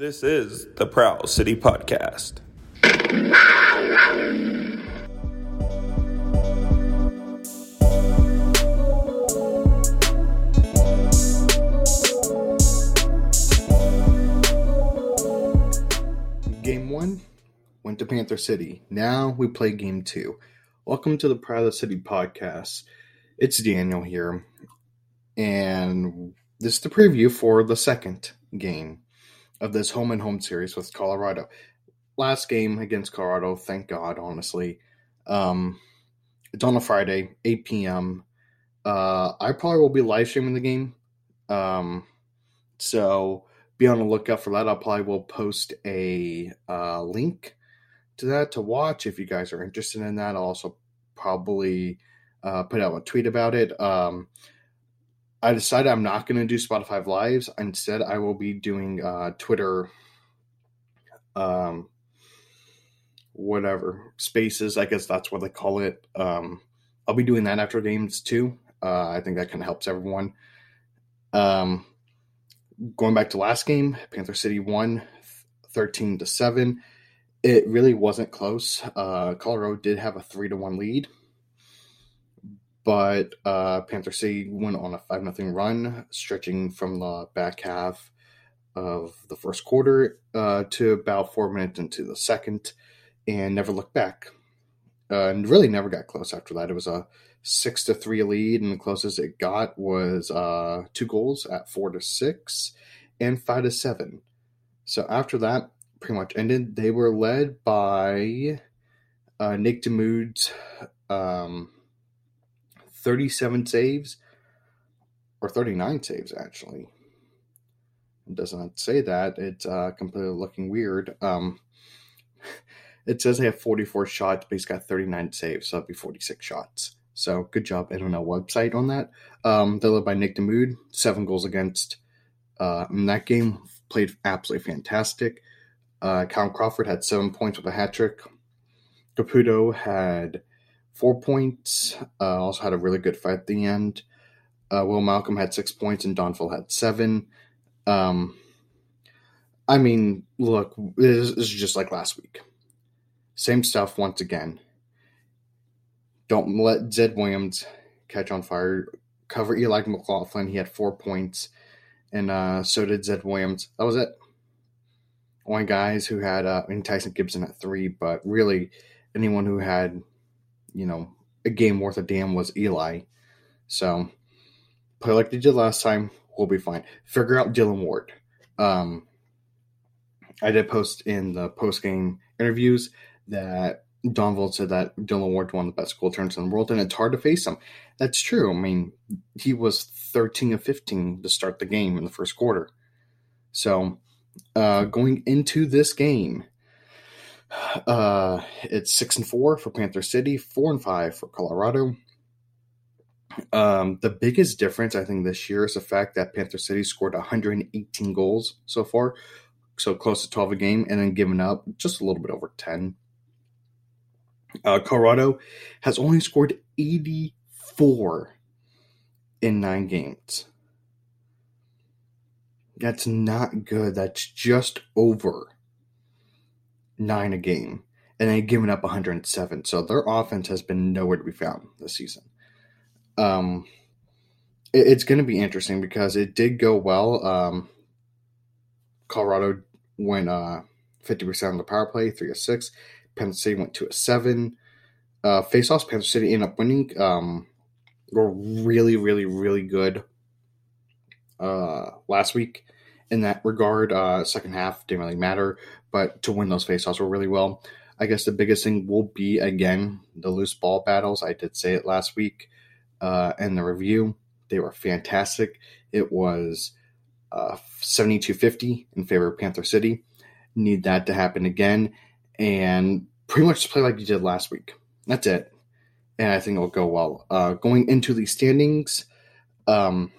This is the Prowl City Podcast. Game one went to Panther City. Now we play game two. Welcome to the Prowl City podcast. It's Daniel here, and this is the preview for the second game of this home and home series with Colorado. Last game against Colorado, thank God, honestly. Um, it's on a Friday, 8 p.m. Uh, I probably will be live streaming the game. Um, so be on the lookout for that. I'll probably will post a uh, link to that to watch if you guys are interested in that. I'll also probably uh, put out a tweet about it. Um, I decided I'm not going to do Spotify Lives. Instead, I will be doing uh, Twitter, um, whatever spaces. I guess that's what they call it. Um, I'll be doing that after games too. Uh, I think that kind of helps everyone. Um, going back to last game, Panther City won 13 to 7. It really wasn't close. Uh, Colorado did have a 3 to 1 lead, but uh, Panther City went on a 5 0 run, stretching from the back half of the first quarter uh, to about four minutes into the second, and never looked back. Uh, and really never got close after that. It was a six to three lead, and the closest it got was uh, two goals at four to six and five to seven. So after that, pretty much ended. They were led by uh, Nick Damude's um, 37 saves, or 39 saves actually. It does not say that. It's uh, completely looking weird. Um, it says they have 44 shots, but he's got 39 saves, so that'd be 46 shots. So good job, NLL website on that. Um, they're led by Nick Damude, seven goals against. Uh, in that game, played absolutely fantastic. Uh, Cal Crawford had seven points with a hat trick. Caputo had four points. Uh, also had a really good fight at the end. Uh, Will Malcolm had six points, and Donville had seven. Um, I mean, look, this, is just like last week. Same stuff once again. Don't let Zed Williams catch on fire. Cover Eli McLaughlin. He had four points, and uh, so did Zed Williams. That was it. Only guys who had, uh, Tyson Gibson at three, but really anyone who had, you know, a game worth a damn was Eli. So play like they did last time. We'll be fine. Figure out Dylan Ward. Um, I did post in the post game interviews that Donville said that Dylan Ward won the best goaltenders in the world, and it's hard to face him. That's true. I mean, he was 13 of 15 to start the game in the first quarter. So, uh, going into this game, uh, it's six and four for Panther City, four and five for Colorado. Um, the biggest difference, I think, this year is the fact that Panther City scored 118 goals so far, so close to 12 a game, and then given up just a little bit over 10. Uh, Colorado has only scored 84 in nine games. That's not good. That's just over nine a game. And they've given up 107. So their offense has been nowhere to be found this season. Um, it, it's going to be interesting because it did go well. Um, Colorado went uh, 50% on the power play, 3 of 6. Panther City went to a seven. Uh, face offs, Panther City ended up winning. Um, were really, really, really good uh, last week in that regard. Uh, second half didn't really matter, but to win those faceoffs were really well. I guess the biggest thing will be again the loose ball battles. I did say it last week uh, in the review. They were fantastic. It was uh, 72-50 in favor of Panther City. Need that to happen again and pretty much play like you did last week. That's it. And I think it'll go well. Uh, going into the standings, um,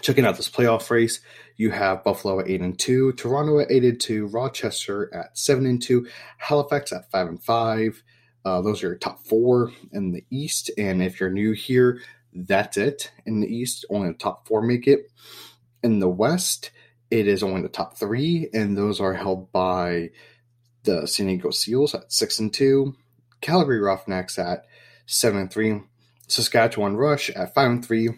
checking out this playoff race, you have Buffalo at eight and two, Toronto at eight and two, Rochester at seven and two, Halifax at five and five. Uh, those are your top four in the East. And if you're new here, that's it in the East. Only the top four make it. In the West, it is only the top three, and those are held by the San Diego Seals at six and two, Calgary Roughnecks at seven and three, Saskatchewan Rush at five and three,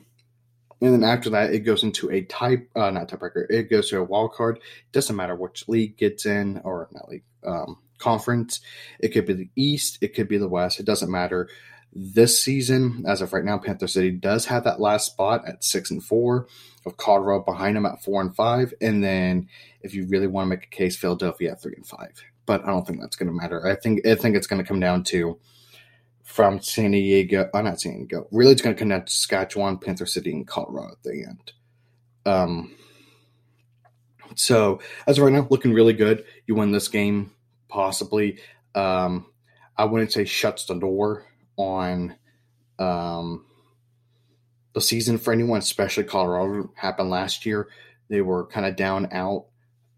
and then after that it goes into a type uh, not tiebreaker. It goes to a wild card. It doesn't matter which league gets in or not league um, conference. It could be the East. It could be the West. It doesn't matter. This season, as of right now, Panther City does have that last spot at six and four, of Colorado behind them at four and five, and then if you really want to make a case, Philadelphia at three and five. But I don't think that's going to matter. I think I think it's going to come down to from San Diego, oh, not San Diego. Really, it's going to connect Saskatchewan, Panther City, and Colorado at the end. Um, so as of right now, looking really good. You win this game, possibly. Um, I wouldn't say shuts the door on um, the season for anyone, especially Colorado. Happened last year. They were kind of down out,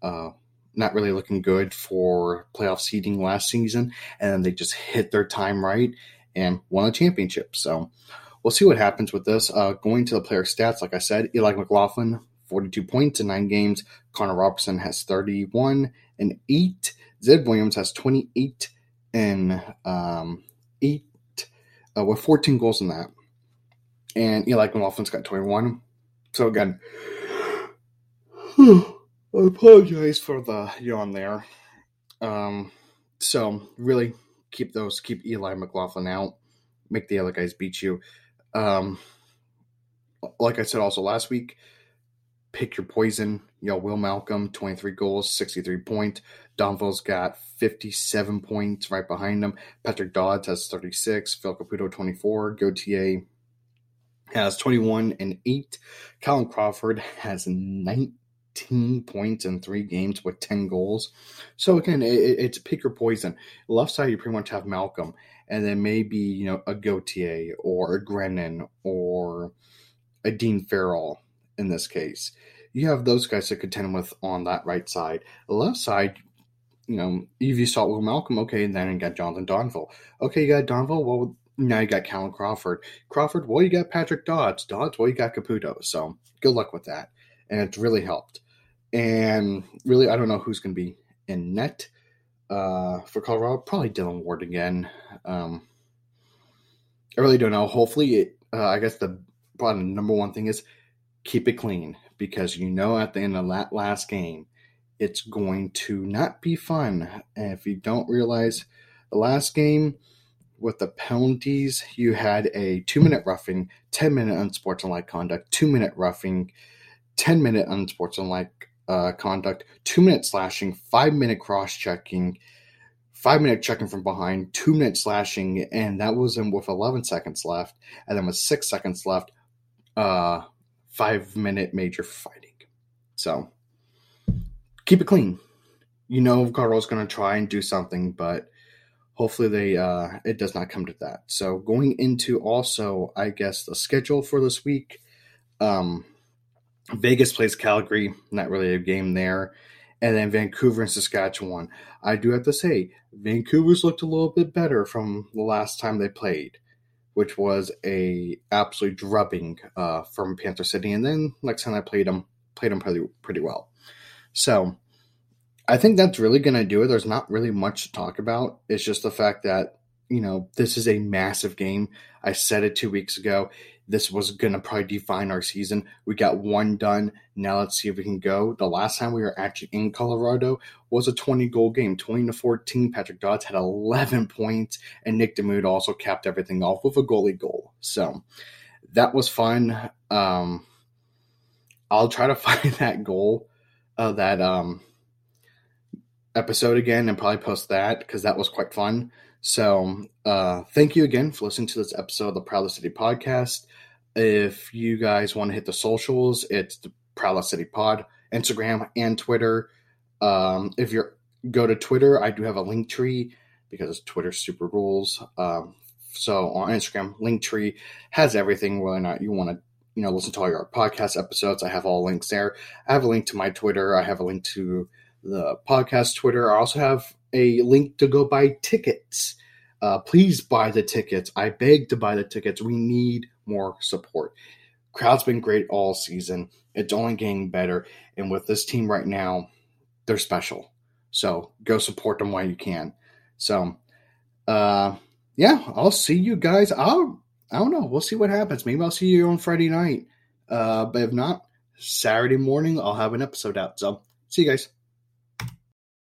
uh, not really looking good for playoff seeding last season, and then they just hit their time right and won a championship. So we'll see what happens with this. Uh, going to the player stats, like I said, Eli McLaughlin, 42 points in nine games. Connor Robertson has 31 and eight. Zed Williams has 28 and um, eight uh, with 14 goals in that. And Eli McLaughlin's got 21. So again, I apologize for the yawn there. Um, so really keep those, keep Eli McLaughlin out, make the other guys beat you. Um, like I said also last week, pick your poison. You know, Will Malcolm, 23 goals, 63 point. Donville's got 57 points right behind him. Patrick Dodds has 36. Phil Caputo, 24. Gauthier has 21 and 8. Callum Crawford has 19 points in three games with 10 goals. So again, it, it's pick or poison. Left side, you pretty much have Malcolm, and then maybe, you know, a Gauthier or a Grennan or a Dean Farrell in this case. You have those guys to contend with on that right side. Left side, you know, if you saw Malcolm, okay, and then you got Jonathan Donville. Okay, you got Donville, well, now you got Callum Crawford. Crawford, well, you got Patrick Dodds. Dodds, well, you got Caputo. So good luck with that. And it's really helped. And really, I don't know who's going to be in net uh, for Colorado. Probably Dylan Ward again. Um, I really don't know. Hopefully, it, uh, I guess the probably number one thing is keep it clean because you know at the end of that last game, it's going to not be fun. And if you don't realize the last game with the penalties, you had a two minute roughing, 10 minute unsportsmanlike conduct, two minute roughing, 10 minute unsportsmanlike uh, conduct, two minute slashing, five minute cross checking, five minute checking from behind, two minute slashing, and that was in with 11 seconds left. And then with six seconds left, uh, five minute major fighting. So keep it clean. You know Carl's going to try and do something, but hopefully they uh, it does not come to that. So going into also, I guess the schedule for this week. Um, Vegas plays Calgary, not really a game there, and then Vancouver and Saskatchewan. I do have to say, Vancouver's looked a little bit better from the last time they played which was a absolute drubbing uh, from Panther City. And then next time I played them, played them pretty pretty well. So I think that's really going to do it. There's not really much to talk about. It's just the fact that you know this is a massive game. I said it two weeks ago this was going to probably define our season. We got one done. Now let's see if we can go. The last time we were actually in Colorado was a 20 goal game, 20 to 14. Patrick Dodds had 11 points, and Nick Damude also capped everything off with a goalie goal. So that was fun. Um, I'll try to find that goal, uh, that um, episode again, and probably post that because that was quite fun. So, uh, thank you again for listening to this episode of the Prowl City podcast. If you guys want to hit the socials, it's the Prowl City Pod, Instagram and Twitter. Um, if you go to Twitter, I do have a Linktree because Twitter super rules. Um, so on Instagram, Linktree has everything. Whether or not you want to, you know, listen to all your podcast episodes, I have all links there. I have a link to my Twitter. I have a link to the podcast Twitter. I also have a link to go buy tickets. Uh, please buy the tickets. I beg to buy the tickets. We need more support. Crowd's been great all season. It's only getting better. And with this team right now, they're special. So go support them while you can. So, uh, yeah, I'll see you guys. I'll, I don't know. We'll see what happens. Maybe I'll see you on Friday night. Uh, but if not, Saturday morning, I'll have an episode out. So, see you guys.